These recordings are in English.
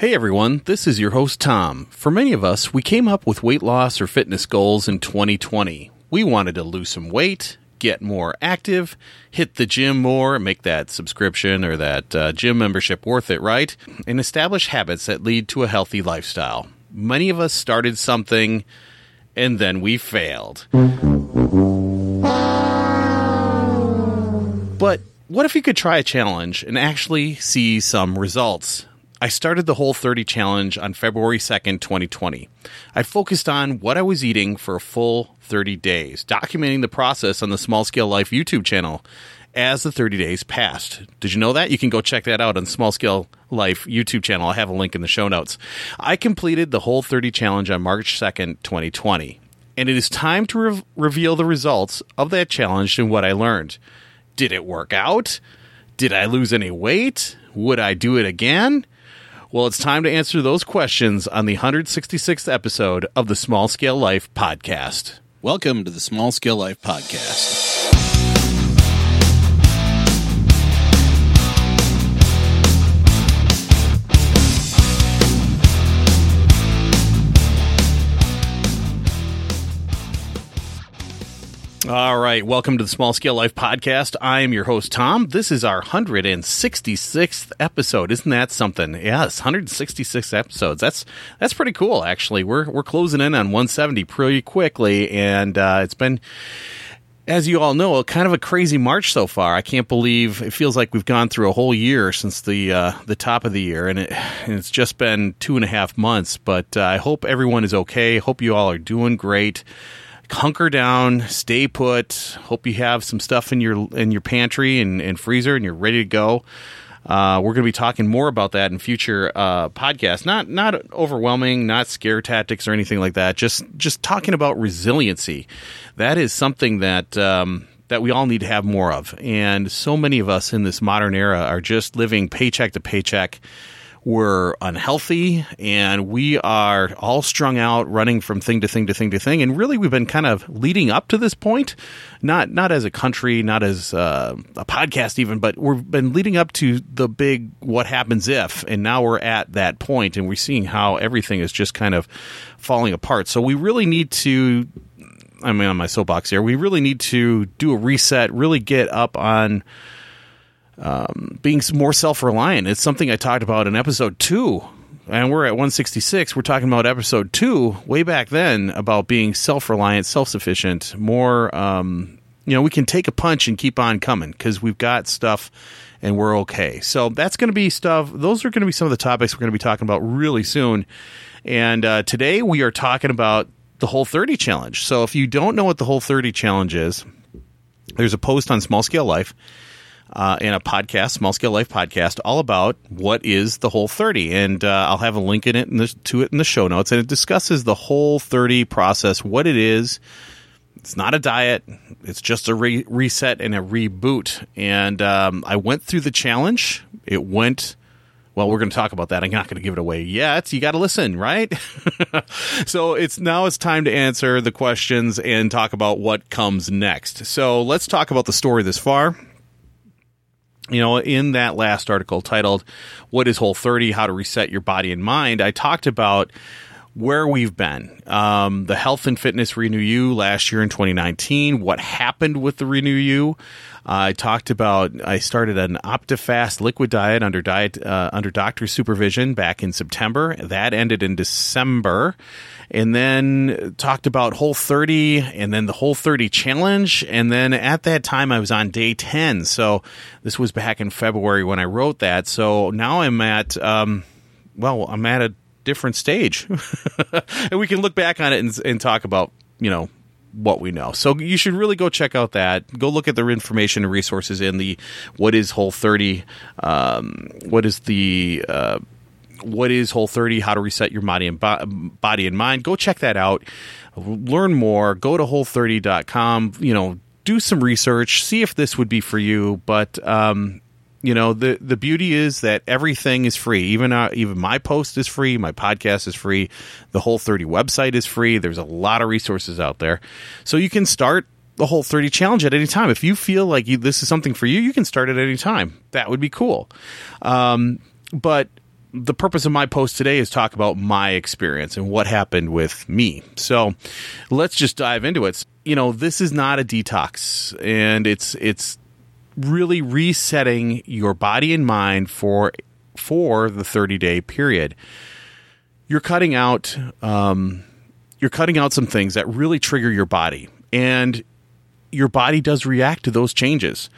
Hey everyone, this is your host Tom. For many of us, we came up with weight loss or fitness goals in 2020. We wanted to lose some weight, get more active, hit the gym more, make that subscription or that uh, gym membership worth it, right? And establish habits that lead to a healthy lifestyle. Many of us started something and then we failed. But what if you could try a challenge and actually see some results? I started the Whole 30 challenge on February 2nd, 2020. I focused on what I was eating for a full 30 days, documenting the process on the Small Scale Life YouTube channel as the 30 days passed. Did you know that? You can go check that out on Small Scale Life YouTube channel. I have a link in the show notes. I completed the Whole 30 challenge on March 2nd, 2020. And it is time to re- reveal the results of that challenge and what I learned. Did it work out? Did I lose any weight? Would I do it again? Well, it's time to answer those questions on the 166th episode of the Small Scale Life podcast. Welcome to the Small Scale Life Podcast. All right, welcome to the Small Scale Life podcast. I am your host Tom. This is our 166th episode. Isn't that something? Yes, 166 episodes. That's that's pretty cool actually. We're we're closing in on 170 pretty quickly and uh, it's been as you all know, kind of a crazy March so far. I can't believe it feels like we've gone through a whole year since the uh, the top of the year, and, it, and it's just been two and a half months. But uh, I hope everyone is okay. Hope you all are doing great hunker down, stay put. Hope you have some stuff in your in your pantry and, and freezer, and you're ready to go. Uh, we're going to be talking more about that in future uh, podcasts. Not not overwhelming, not scare tactics or anything like that. Just just talking about resiliency. That is something that um, that we all need to have more of. And so many of us in this modern era are just living paycheck to paycheck we're unhealthy and we are all strung out running from thing to thing to thing to thing. And really we've been kind of leading up to this point not not as a country not as uh, a podcast even but we've been leading up to the big what happens if and now we're at that point and we're seeing how everything is just kind of falling apart. So we really need to I mean on my soapbox here. We really need to do a reset really get up on um, being more self reliant. It's something I talked about in episode two. And we're at 166. We're talking about episode two, way back then, about being self reliant, self sufficient, more, um, you know, we can take a punch and keep on coming because we've got stuff and we're okay. So that's going to be stuff. Those are going to be some of the topics we're going to be talking about really soon. And uh, today we are talking about the Whole 30 Challenge. So if you don't know what the Whole 30 Challenge is, there's a post on Small Scale Life uh, in a podcast, Small Scale Life podcast, all about what is the Whole 30, and uh, I'll have a link in it in the, to it in the show notes, and it discusses the Whole 30 process, what it is. It's not a diet; it's just a re- reset and a reboot. And um, I went through the challenge. It went well we're going to talk about that. I'm not going to give it away yet. You got to listen right? So it's now it's time to answer the questions and talk about what comes next. So let's talk about the story this far you know, in that last article titled What is Whole 30? How to Reset Your Body and Mind, I talked about where we've been. Um, the Health and Fitness Renew You last year in 2019, what happened with the Renew You. Uh, I talked about I started an OptiFast liquid diet under diet uh, under doctor supervision back in September. That ended in December and then talked about Whole 30 and then the Whole 30 challenge. And then at that time, I was on day 10. So this was back in February when I wrote that. So now I'm at, um, well, I'm at a different stage. and we can look back on it and, and talk about, you know, what we know. So you should really go check out that. Go look at the information and resources in the what is Whole 30, um, what is the uh, what is Whole 30, how to reset your body and, bo- body and mind. Go check that out. Learn more. Go to whole30.com. You know, do some research, see if this would be for you. But, um, you know the the beauty is that everything is free. Even uh, even my post is free. My podcast is free. The whole 30 website is free. There's a lot of resources out there. So you can start the whole 30 challenge at any time. If you feel like you, this is something for you you can start at any time. That would be cool. Um, but the purpose of my post today is talk about my experience and what happened with me. So let's just dive into it. You know, this is not a detox and it's it's really resetting your body and mind for for the 30 day period. You're cutting out um, you're cutting out some things that really trigger your body and your body does react to those changes.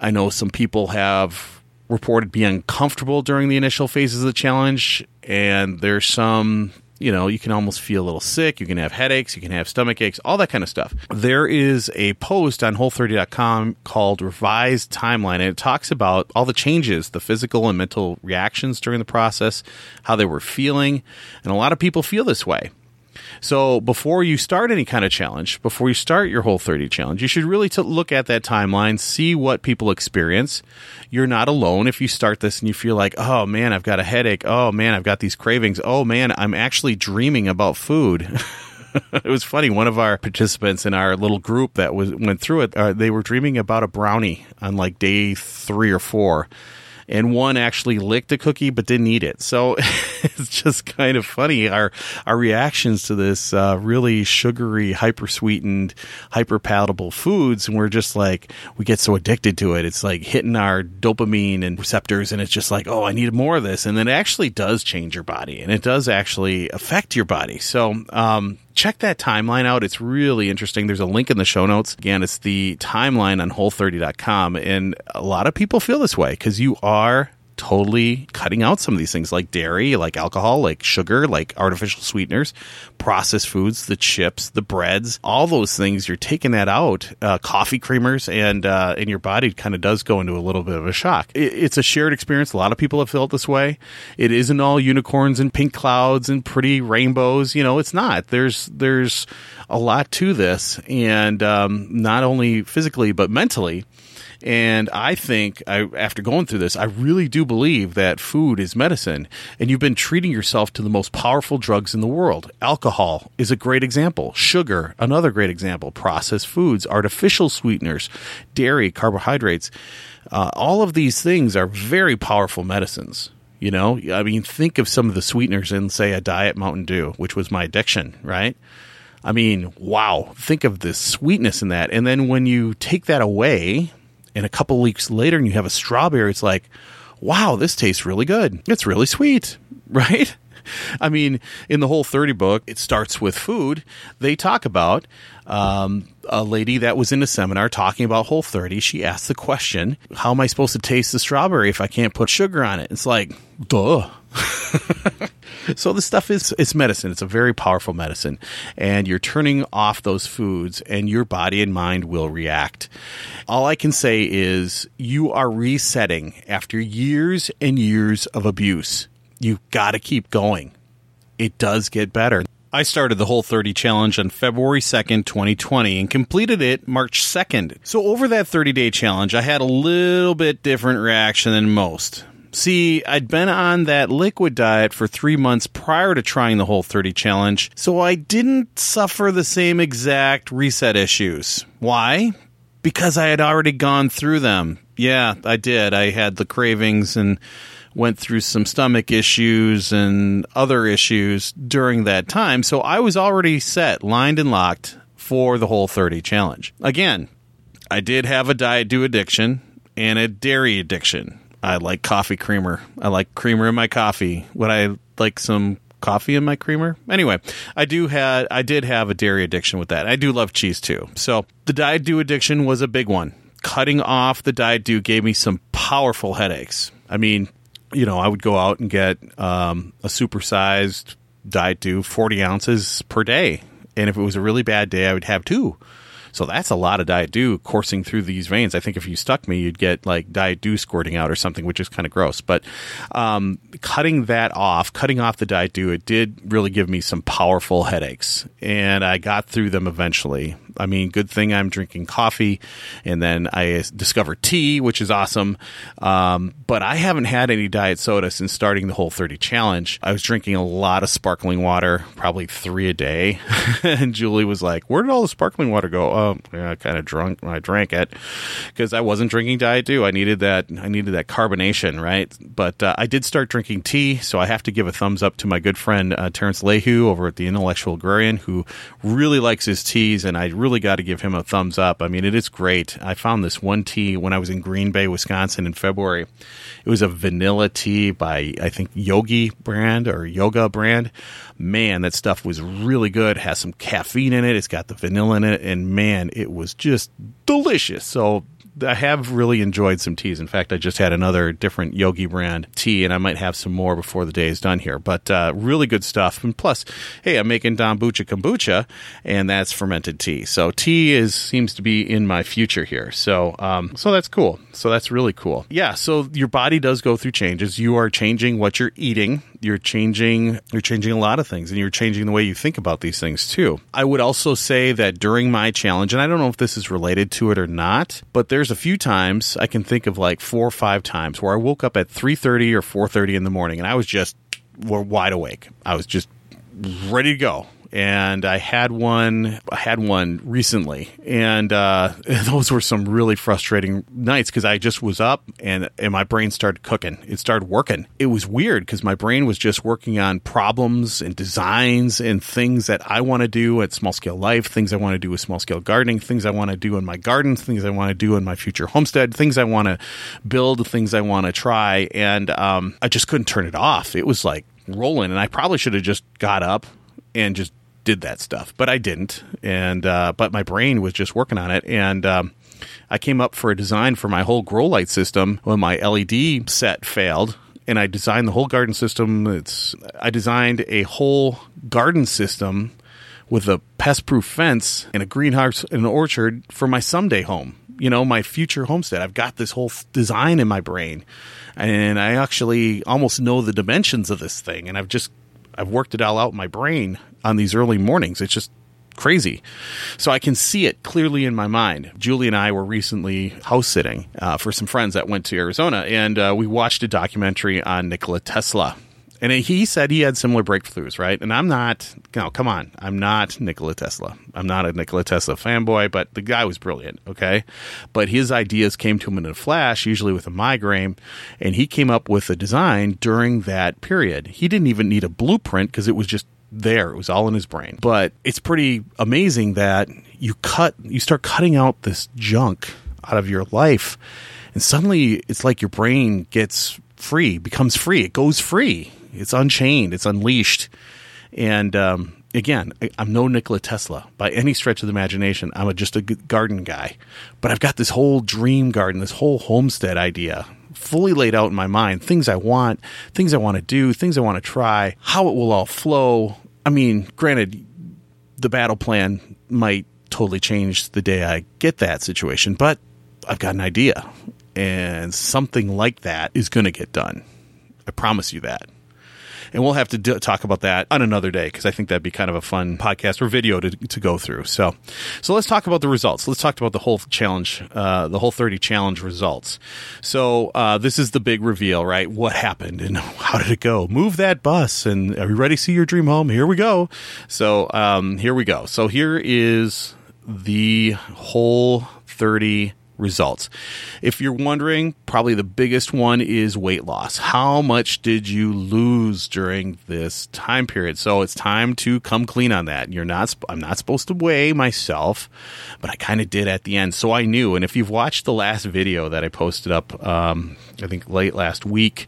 I know some people have reported being uncomfortable during the initial phases of the challenge, and there's some, you know, you can almost feel a little sick. You can have headaches, you can have stomach aches, all that kind of stuff. There is a post on whole30.com called Revised Timeline, and it talks about all the changes, the physical and mental reactions during the process, how they were feeling, and a lot of people feel this way. So before you start any kind of challenge, before you start your whole 30 challenge, you should really t- look at that timeline, see what people experience. You're not alone if you start this and you feel like, oh man, I've got a headache. Oh man, I've got these cravings. Oh man, I'm actually dreaming about food. it was funny. One of our participants in our little group that was went through it, uh, they were dreaming about a brownie on like day three or four and one actually licked a cookie but didn't eat it. So it's just kind of funny our our reactions to this uh, really sugary, hyper sweetened, hyper palatable foods, and we're just like we get so addicted to it. It's like hitting our dopamine and receptors, and it's just like oh, I need more of this, and then it actually does change your body, and it does actually affect your body. So um, check that timeline out. It's really interesting. There's a link in the show notes. Again, it's the timeline on whole30.com. And a lot of people feel this way because you are totally cutting out some of these things like dairy, like alcohol, like sugar, like artificial sweeteners, processed foods, the chips, the breads, all those things. You're taking that out, uh, coffee creamers, and uh, and your body kind of does go into a little bit of a shock. It, it's a shared experience. A lot of people have felt this way. It isn't all unicorns and pink clouds and pretty rainbows. You know, it's not. There's there's a lot to this, and um, not only physically but mentally and I think, I, after going through this, I really do believe that food is medicine. And you've been treating yourself to the most powerful drugs in the world. Alcohol is a great example. Sugar, another great example. Processed foods, artificial sweeteners, dairy, carbohydrates. Uh, all of these things are very powerful medicines. You know, I mean, think of some of the sweeteners in, say, a Diet Mountain Dew, which was my addiction, right? I mean, wow, think of the sweetness in that. And then when you take that away, and a couple weeks later and you have a strawberry, it's like, wow, this tastes really good. It's really sweet, right? I mean, in the whole 30 book, it starts with food. They talk about um, a lady that was in a seminar talking about Whole 30. She asked the question, How am I supposed to taste the strawberry if I can't put sugar on it? It's like, duh. so this stuff is it's medicine. It's a very powerful medicine, and you're turning off those foods, and your body and mind will react. All I can say is you are resetting after years and years of abuse. You've got to keep going. It does get better. I started the Whole 30 challenge on February 2nd, 2020, and completed it March 2nd. So, over that 30 day challenge, I had a little bit different reaction than most. See, I'd been on that liquid diet for three months prior to trying the Whole 30 challenge, so I didn't suffer the same exact reset issues. Why? Because I had already gone through them. Yeah, I did. I had the cravings and went through some stomach issues and other issues during that time, so I was already set, lined and locked for the Whole 30 challenge. Again, I did have a diet dew addiction and a dairy addiction. I like coffee creamer. I like creamer in my coffee. Would I like some coffee in my creamer? Anyway, I do had I did have a dairy addiction with that. I do love cheese too. So the diet dew addiction was a big one. Cutting off the diet dew gave me some powerful headaches. I mean, you know, I would go out and get um, a supersized diet dew, forty ounces per day, and if it was a really bad day, I would have two. So that's a lot of Diet Dew coursing through these veins. I think if you stuck me, you'd get like Diet Dew squirting out or something, which is kind of gross. But um, cutting that off, cutting off the Diet Dew, it did really give me some powerful headaches, and I got through them eventually. I mean, good thing I'm drinking coffee, and then I discovered tea, which is awesome. Um, but I haven't had any diet soda since starting the Whole 30 challenge. I was drinking a lot of sparkling water, probably three a day. and Julie was like, Where did all the sparkling water go? Oh, yeah, I kind of drunk when I drank it because I wasn't drinking Diet Dew. I needed that. I needed that carbonation, right? But uh, I did start drinking tea, so I have to give a thumbs up to my good friend uh, Terrence Lehue over at the Intellectual Agrarian, who really likes his teas, and I really got to give him a thumbs up. I mean, it is great. I found this one tea when I was in Green Bay, Wisconsin in February. It was a vanilla tea by I think Yogi brand or Yoga brand. Man, that stuff was really good. It has some caffeine in it. It's got the vanilla in it, and man, it was just delicious. So I have really enjoyed some teas. In fact, I just had another different Yogi brand tea, and I might have some more before the day is done here. But uh, really good stuff. And plus, hey, I'm making Dombucha kombucha, and that's fermented tea. So tea is seems to be in my future here. So um, so that's cool. So that's really cool. Yeah. So your body does go through changes. You are changing what you're eating. You're changing. You're changing a lot of things, and you're changing the way you think about these things too. I would also say that during my challenge, and I don't know if this is related to it or not, but there's a few times I can think of like four or five times where I woke up at three thirty or four thirty in the morning, and I was just wide awake. I was just ready to go and I had one. I had one recently, and uh, those were some really frustrating nights because I just was up and and my brain started cooking. It started working. It was weird because my brain was just working on problems and designs and things that I want to do at small scale life, things I want to do with small scale gardening, things I want to do in my garden, things I want to do in my future homestead, things I want to build, things I want to try, and um, I just couldn't turn it off. It was like rolling, and I probably should have just got up and just did that stuff, but I didn't. And uh, but my brain was just working on it, and um, I came up for a design for my whole grow light system when my LED set failed. And I designed the whole garden system. It's I designed a whole garden system with a pest-proof fence and a greenhouse and an orchard for my someday home. You know, my future homestead. I've got this whole design in my brain, and I actually almost know the dimensions of this thing. And I've just I've worked it all out in my brain on these early mornings. It's just crazy. So I can see it clearly in my mind. Julie and I were recently house sitting uh, for some friends that went to Arizona, and uh, we watched a documentary on Nikola Tesla. And he said he had similar breakthroughs, right? And I'm not, no, come on. I'm not Nikola Tesla. I'm not a Nikola Tesla fanboy, but the guy was brilliant, okay? But his ideas came to him in a flash, usually with a migraine, and he came up with a design during that period. He didn't even need a blueprint because it was just there. It was all in his brain. But it's pretty amazing that you cut, you start cutting out this junk out of your life, and suddenly it's like your brain gets free, becomes free. It goes free. It's unchained. It's unleashed. And um, again, I'm no Nikola Tesla by any stretch of the imagination. I'm a, just a garden guy, but I've got this whole dream garden, this whole homestead idea fully laid out in my mind. Things I want, things I want to do, things I want to try, how it will all flow. I mean, granted, the battle plan might totally change the day I get that situation, but I've got an idea, and something like that is going to get done. I promise you that and we'll have to do, talk about that on another day because I think that'd be kind of a fun podcast or video to, to go through. So, so let's talk about the results. Let's talk about the whole challenge, uh, the whole thirty challenge results. So uh, this is the big reveal, right? What happened and how did it go? Move that bus, and are you ready to see your dream home? Here we go. So um, here we go. So here is the whole thirty results. If you're wondering, probably the biggest one is weight loss. How much did you lose during this time period? So it's time to come clean on that. You're not I'm not supposed to weigh myself, but I kind of did at the end. So I knew. And if you've watched the last video that I posted up um, I think late last week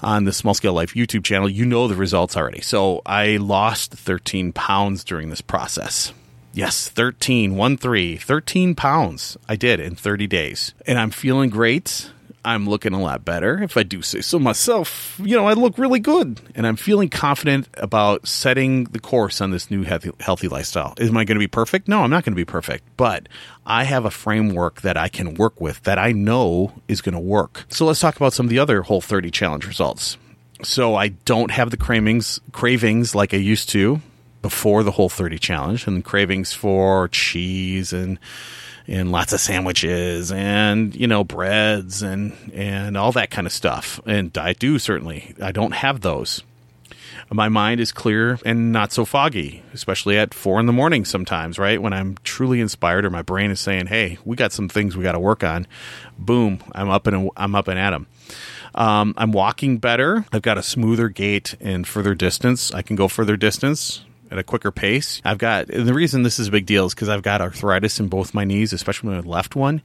on the Small Scale Life YouTube channel, you know the results already. So I lost 13 pounds during this process. Yes, 13, 1 3, 13 pounds I did in 30 days. And I'm feeling great. I'm looking a lot better. If I do say so myself, you know, I look really good. And I'm feeling confident about setting the course on this new healthy, healthy lifestyle. Am I going to be perfect? No, I'm not going to be perfect. But I have a framework that I can work with that I know is going to work. So let's talk about some of the other Whole 30 challenge results. So I don't have the cravings, cravings like I used to before the whole 30 challenge and cravings for cheese and and lots of sandwiches and you know breads and and all that kind of stuff. And i do certainly i don't have those. My mind is clear and not so foggy especially at four in the morning sometimes right? When i'm truly inspired or my brain is saying hey we got some things we got to work on. Boom i'm up and i'm up and at them um, I'm walking better. I've got a smoother gait and further distance. I can go further distance at a quicker pace. I've got and the reason this is a big deal is because I've got arthritis in both my knees, especially my left one,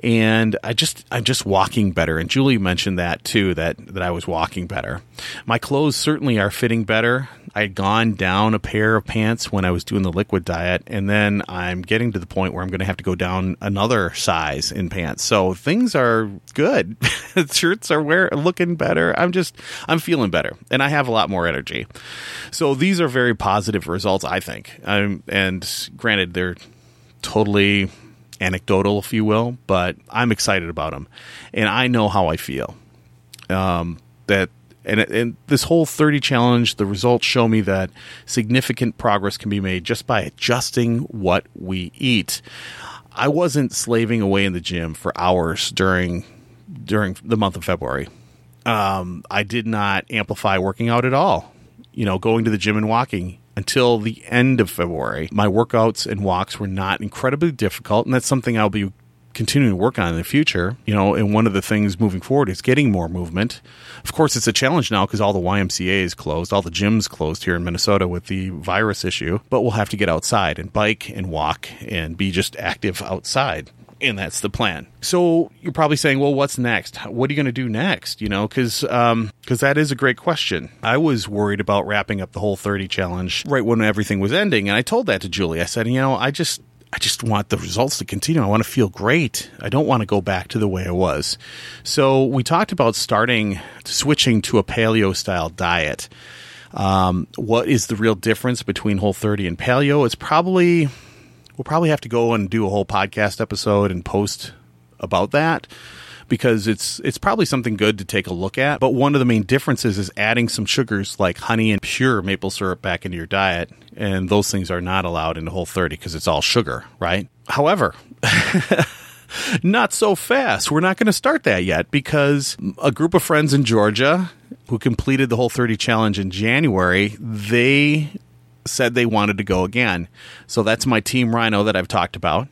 and I just I'm just walking better. And Julie mentioned that too that that I was walking better. My clothes certainly are fitting better. I had gone down a pair of pants when I was doing the liquid diet, and then I'm getting to the point where I'm going to have to go down another size in pants. So things are good. Shirts are wear looking better. I'm just I'm feeling better, and I have a lot more energy. So these are very positive results, I think. I'm, and granted, they're totally anecdotal, if you will, but I'm excited about them, and I know how I feel. Um, that and, and this whole 30 challenge, the results show me that significant progress can be made just by adjusting what we eat. I wasn't slaving away in the gym for hours during during the month of February. Um, I did not amplify working out at all. You know, going to the gym and walking until the end of February. My workouts and walks were not incredibly difficult, and that's something I'll be continuing to work on in the future. You know, and one of the things moving forward is getting more movement. Of course, it's a challenge now because all the YMCA is closed, all the gyms closed here in Minnesota with the virus issue. But we'll have to get outside and bike and walk and be just active outside. And that's the plan. So you're probably saying, well, what's next? What are you going to do next? You know, because um, cause that is a great question. I was worried about wrapping up the whole 30 challenge right when everything was ending. And I told that to Julie. I said, you know, I just I just want the results to continue. I want to feel great. I don't want to go back to the way I was. So we talked about starting switching to a paleo style diet. Um, what is the real difference between Whole 30 and paleo? It's probably we'll probably have to go and do a whole podcast episode and post about that because it's it's probably something good to take a look at. But one of the main differences is adding some sugars like honey and pure maple syrup back into your diet, and those things are not allowed in the whole 30 because it's all sugar, right? However, not so fast. We're not going to start that yet because a group of friends in Georgia who completed the whole 30 challenge in January, they said they wanted to go again. So that's my team Rhino that I've talked about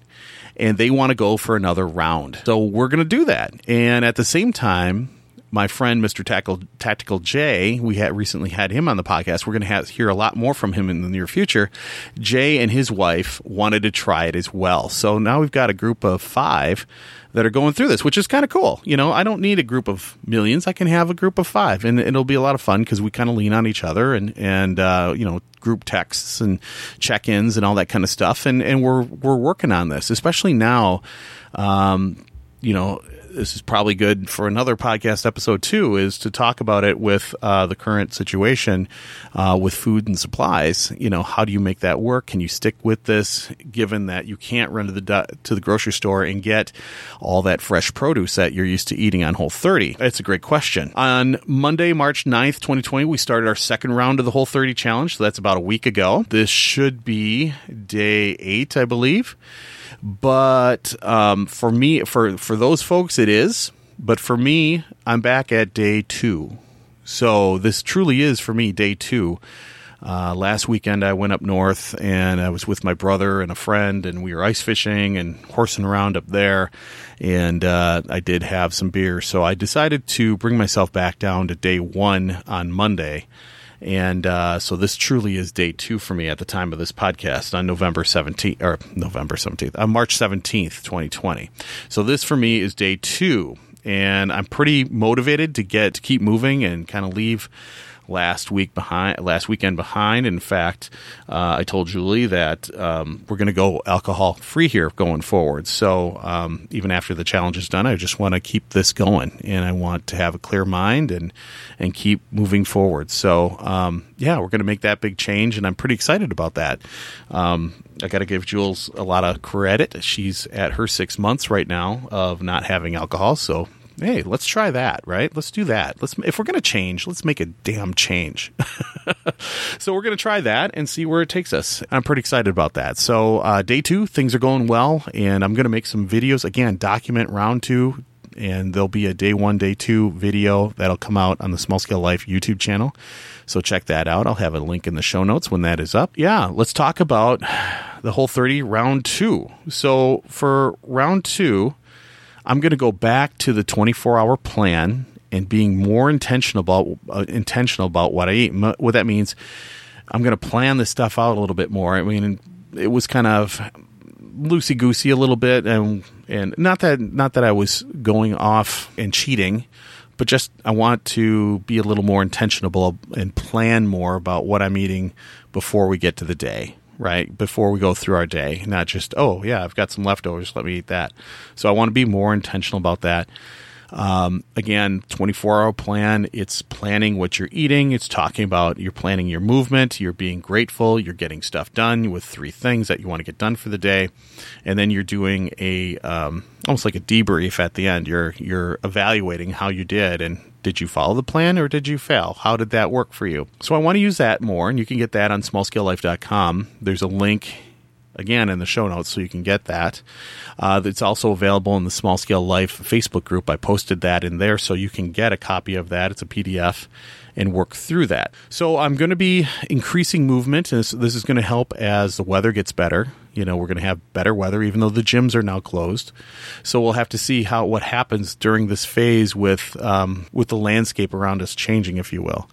and they want to go for another round. So we're going to do that. And at the same time, my friend Mr. Tactical, Tactical Jay, we had recently had him on the podcast. We're going to hear a lot more from him in the near future. Jay and his wife wanted to try it as well. So now we've got a group of five that are going through this, which is kind of cool. You know, I don't need a group of millions. I can have a group of five, and it'll be a lot of fun because we kind of lean on each other and and uh, you know group texts and check-ins and all that kind of stuff. And and we're we're working on this, especially now. Um, you know, this is probably good for another podcast episode too, is to talk about it with uh, the current situation uh, with food and supplies. You know, how do you make that work? Can you stick with this, given that you can't run to the to the grocery store and get all that fresh produce that you're used to eating on Whole 30? It's a great question. On Monday, March 9th, 2020, we started our second round of the Whole 30 challenge. So that's about a week ago. This should be day eight, I believe. But um, for me, for for those folks, it is. But for me, I'm back at day two. So this truly is for me day two. Uh, last weekend, I went up north and I was with my brother and a friend, and we were ice fishing and horsing around up there. And uh, I did have some beer, so I decided to bring myself back down to day one on Monday. And uh, so this truly is day two for me at the time of this podcast on November 17th, or November 17th, on March 17th, 2020. So this for me is day two. And I'm pretty motivated to get to keep moving and kind of leave last week behind, last weekend behind. In fact, uh, I told Julie that um, we're going to go alcohol free here going forward. So um, even after the challenge is done, I just want to keep this going, and I want to have a clear mind and and keep moving forward. So um, yeah, we're going to make that big change, and I'm pretty excited about that. Um, I got to give Jules a lot of credit. She's at her six months right now of not having alcohol, so hey, let's try that, right? Let's do that. Let's if we're going to change, let's make a damn change. so we're going to try that and see where it takes us. I'm pretty excited about that. So uh, day two, things are going well, and I'm going to make some videos again, document round two. And there'll be a day one, day two video that'll come out on the Small Scale Life YouTube channel. So check that out. I'll have a link in the show notes when that is up. Yeah, let's talk about the whole 30 round two. So for round two, I'm going to go back to the 24 hour plan and being more intentional about uh, intentional about what I eat. What that means, I'm going to plan this stuff out a little bit more. I mean, it was kind of loosey goosey a little bit, and and not that not that I was going off and cheating, but just I want to be a little more intentional and plan more about what I'm eating before we get to the day right? Before we go through our day, not just, oh, yeah, I've got some leftovers, let me eat that. So I want to be more intentional about that. Um, again, 24 hour plan, it's planning what you're eating. It's talking about you're planning your movement, you're being grateful, you're getting stuff done with three things that you want to get done for the day. And then you're doing a, um, almost like a debrief at the end. You're, you're evaluating how you did and did you follow the plan or did you fail? How did that work for you? So I want to use that more, and you can get that on smallscalelife.com. There's a link again in the show notes so you can get that. Uh, it's also available in the Small Scale Life Facebook group. I posted that in there so you can get a copy of that. It's a PDF and work through that. So I'm going to be increasing movement, and this, this is going to help as the weather gets better. You know, we're going to have better weather, even though the gyms are now closed. So we'll have to see how what happens during this phase with um, with the landscape around us changing, if you will.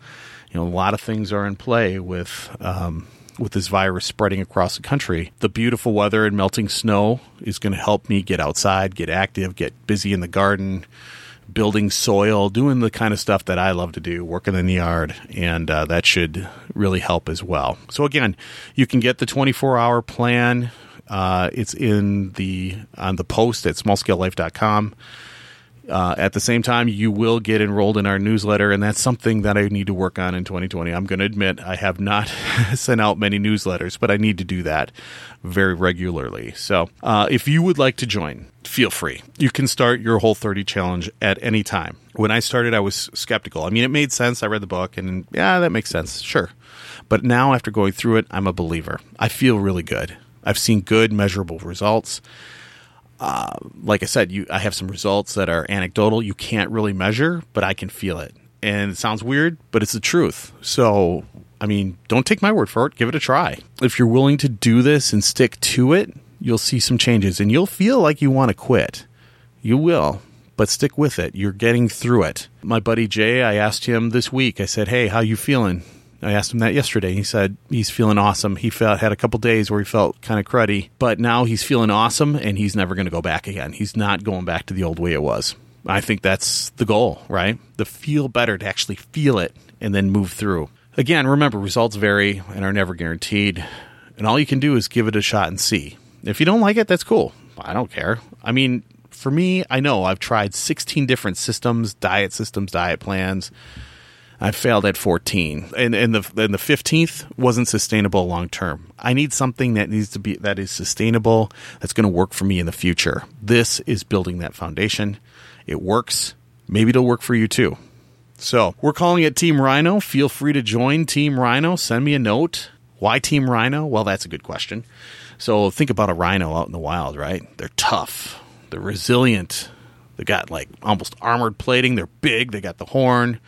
You know, a lot of things are in play with. Um, with this virus spreading across the country. The beautiful weather and melting snow is going to help me get outside, get active, get busy in the garden, building soil, doing the kind of stuff that I love to do, working in the yard, and uh, that should really help as well. So again, you can get the 24 hour plan. Uh, it's in the on the post at smallscalelife.com. Uh, at the same time, you will get enrolled in our newsletter, and that's something that I need to work on in 2020. I'm going to admit I have not sent out many newsletters, but I need to do that very regularly. So uh, if you would like to join, feel free. You can start your whole 30 challenge at any time. When I started, I was skeptical. I mean, it made sense. I read the book, and yeah, that makes sense. Sure. But now, after going through it, I'm a believer. I feel really good. I've seen good, measurable results uh, like I said, you I have some results that are anecdotal. You can't really measure, but I can feel it. And it sounds weird, but it's the truth. So, I mean, don't take my word for it. Give it a try. If you're willing to do this and stick to it, you'll see some changes and you'll feel like you want to quit. You will, but stick with it. You're getting through it. My buddy Jay, I asked him this week. I said, "Hey, how you feeling?" I asked him that yesterday. He said he's feeling awesome. He felt had a couple days where he felt kind of cruddy, but now he's feeling awesome and he's never going to go back again. He's not going back to the old way it was. I think that's the goal, right? To feel better, to actually feel it and then move through. Again, remember results vary and are never guaranteed. And all you can do is give it a shot and see. If you don't like it, that's cool. I don't care. I mean, for me, I know I've tried 16 different systems, diet systems, diet plans I failed at 14, and and the and the 15th wasn't sustainable long term. I need something that needs to be that is sustainable, that's going to work for me in the future. This is building that foundation. It works. Maybe it'll work for you too. So we're calling it Team Rhino. Feel free to join Team Rhino. Send me a note. Why Team Rhino? Well, that's a good question. So think about a rhino out in the wild, right? They're tough. They're resilient. They got like almost armored plating. They're big. They got the horn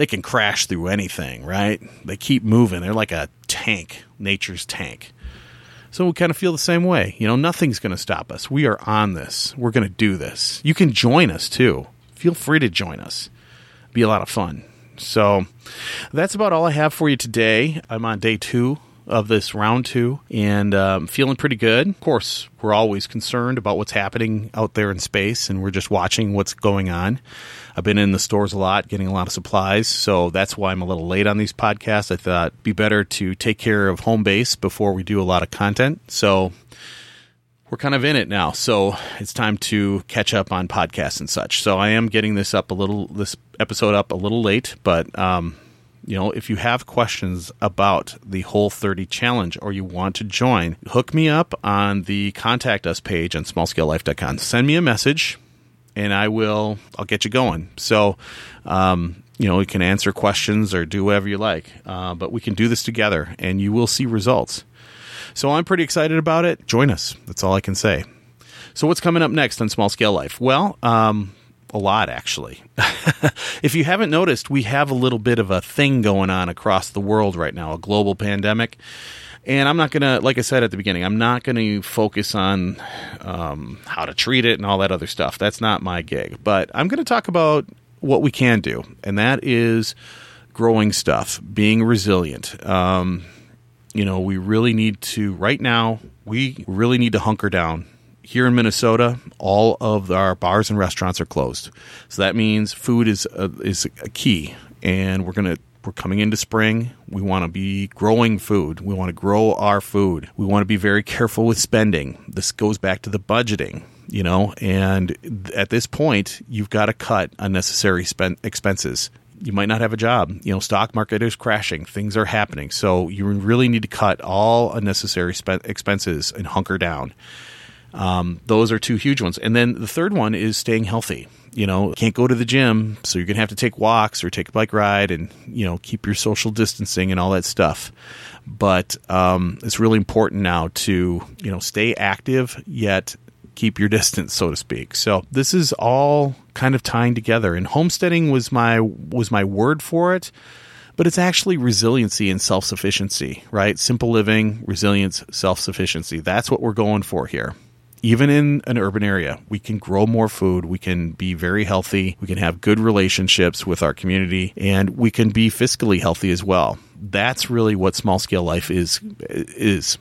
they can crash through anything, right? They keep moving. They're like a tank, nature's tank. So we kind of feel the same way. You know, nothing's going to stop us. We are on this. We're going to do this. You can join us too. Feel free to join us. Be a lot of fun. So that's about all I have for you today. I'm on day two of this round two and um, feeling pretty good. Of course, we're always concerned about what's happening out there in space and we're just watching what's going on. I've been in the stores a lot, getting a lot of supplies, so that's why I'm a little late on these podcasts. I thought it'd be better to take care of home base before we do a lot of content. So we're kind of in it now, so it's time to catch up on podcasts and such. So I am getting this up a little, this episode up a little late, but um, you know, if you have questions about the Whole 30 challenge or you want to join, hook me up on the contact us page on smallscalelife.com. Send me a message and I will. I'll get you going. So, um, you know, we can answer questions or do whatever you like, uh, but we can do this together, and you will see results. So I'm pretty excited about it. Join us. That's all I can say. So what's coming up next on Small Scale Life? Well, um, a lot actually. if you haven't noticed, we have a little bit of a thing going on across the world right now, a global pandemic. And I'm not going to, like I said at the beginning, I'm not going to focus on um, how to treat it and all that other stuff. That's not my gig. But I'm going to talk about what we can do, and that is growing stuff, being resilient. Um, you know, we really need to, right now, we really need to hunker down here in Minnesota, all of our bars and restaurants are closed. So that means food is a, is a key, and we're gonna we're coming into spring. We want to be growing food. We want to grow our food. We want to be very careful with spending. This goes back to the budgeting, you know. And at this point, you've got to cut unnecessary spend expenses you might not have a job. You know, stock market is crashing. Things are happening. So you really need to cut all unnecessary spe- expenses and hunker down. Um, those are two huge ones. And then the third one is staying healthy. You know, can't go to the gym, so you're going to have to take walks or take a bike ride and, you know, keep your social distancing and all that stuff. But um, it's really important now to, you know, stay active yet keep your distance so to speak. So this is all kind of tying together. And homesteading was my was my word for it but it's actually resiliency and self-sufficiency right? Simple living resilience self-sufficiency. That's what we're going for here even in an urban area, we can grow more food, we can be very healthy, we can have good relationships with our community, and we can be fiscally healthy as well. That's really what small scale life is is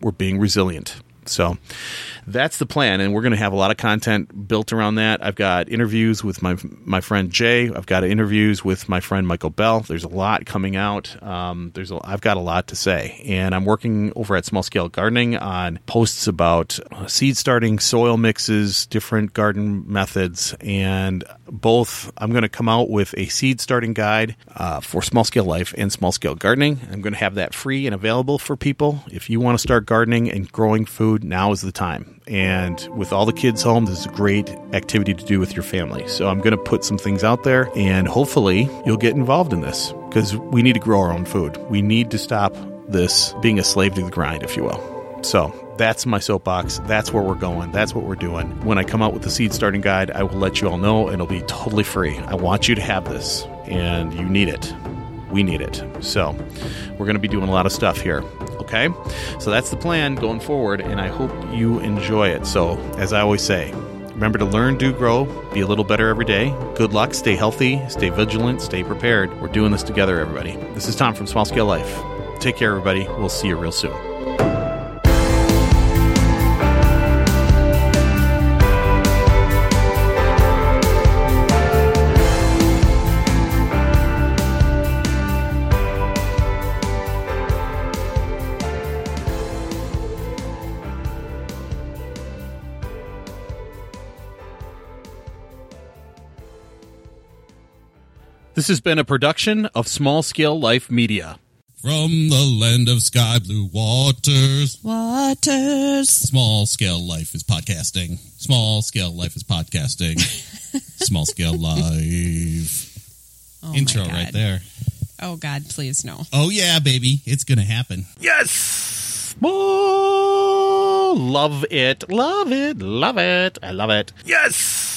we're being resilient. So that's the plan, and we're going to have a lot of content built around that. I've got interviews with my my friend Jay. I've got interviews with my friend Michael Bell. There's a lot coming out. Um, there's a, I've got a lot to say, and I'm working over at Small Scale Gardening on posts about seed starting, soil mixes, different garden methods, and both. I'm going to come out with a seed starting guide uh, for small scale life and small scale gardening. I'm going to have that free and available for people if you want to start gardening and growing food, now is the time. And with all the kids home, this is a great activity to do with your family. So I'm going to put some things out there and hopefully you'll get involved in this because we need to grow our own food. We need to stop this being a slave to the grind, if you will. So that's my soapbox. That's where we're going. That's what we're doing. When I come out with the seed starting guide, I will let you all know and it'll be totally free. I want you to have this and you need it. We need it. So we're going to be doing a lot of stuff here. Okay? So that's the plan going forward, and I hope you enjoy it. So, as I always say, remember to learn, do, grow, be a little better every day. Good luck, stay healthy, stay vigilant, stay prepared. We're doing this together, everybody. This is Tom from Small Scale Life. Take care, everybody. We'll see you real soon. This has been a production of Small Scale Life Media. From the land of sky blue waters. Waters. Small scale life is podcasting. Small scale life is podcasting. Small scale life. Oh Intro right there. Oh God, please no. Oh yeah, baby. It's gonna happen. Yes! Oh, love it, love it, love it. I love it. Yes!